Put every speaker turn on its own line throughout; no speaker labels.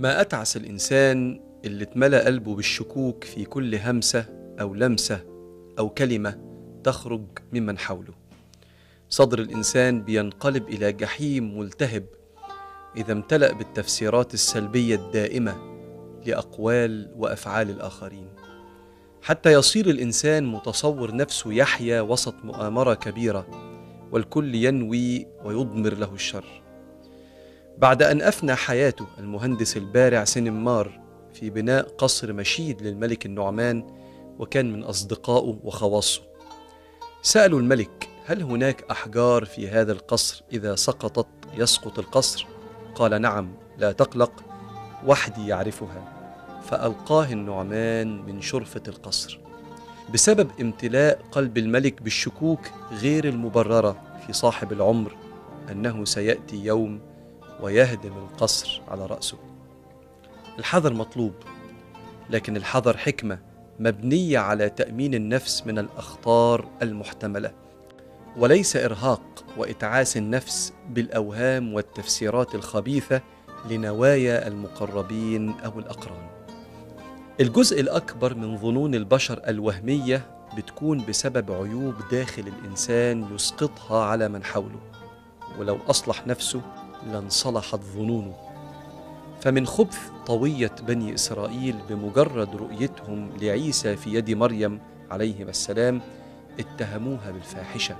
ما أتعس الإنسان اللي اتملى قلبه بالشكوك في كل همسة أو لمسة أو كلمة تخرج ممن حوله. صدر الإنسان بينقلب إلى جحيم ملتهب إذا امتلأ بالتفسيرات السلبية الدائمة لأقوال وأفعال الآخرين. حتى يصير الإنسان متصور نفسه يحيا وسط مؤامرة كبيرة والكل ينوي ويضمر له الشر. بعد أن أفنى حياته المهندس البارع سينمار في بناء قصر مشيد للملك النعمان وكان من أصدقائه وخواصه. سألوا الملك هل هناك أحجار في هذا القصر إذا سقطت يسقط القصر؟ قال نعم لا تقلق وحدي يعرفها. فألقاه النعمان من شرفة القصر. بسبب امتلاء قلب الملك بالشكوك غير المبررة في صاحب العمر أنه سيأتي يوم ويهدم القصر على رأسه. الحذر مطلوب لكن الحذر حكمة مبنية على تأمين النفس من الأخطار المحتملة وليس إرهاق وإتعاس النفس بالأوهام والتفسيرات الخبيثة لنوايا المقربين أو الأقران. الجزء الأكبر من ظنون البشر الوهمية بتكون بسبب عيوب داخل الإنسان يسقطها على من حوله ولو أصلح نفسه لانصلحت ظنونه. فمن خبث طوية بني إسرائيل بمجرد رؤيتهم لعيسى في يد مريم عليهم السلام اتهموها بالفاحشة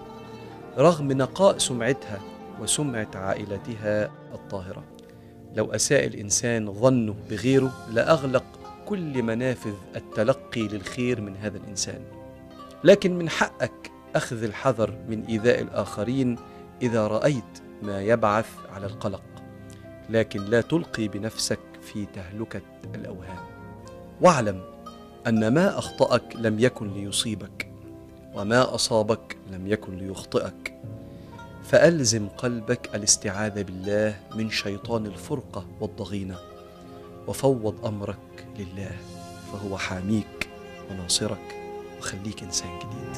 رغم نقاء سمعتها وسمعة عائلتها الطاهرة. لو أساء الإنسان ظنه بغيره لأغلق كل منافذ التلقي للخير من هذا الإنسان. لكن من حقك أخذ الحذر من إيذاء الآخرين إذا رأيت ما يبعث على القلق لكن لا تلقي بنفسك في تهلكة الأوهام. واعلم أن ما أخطأك لم يكن ليصيبك وما أصابك لم يكن ليخطئك. فألزم قلبك الاستعاذة بالله من شيطان الفرقة والضغينة وفوض أمرك لله فهو حاميك وناصرك وخليك إنسان جديد.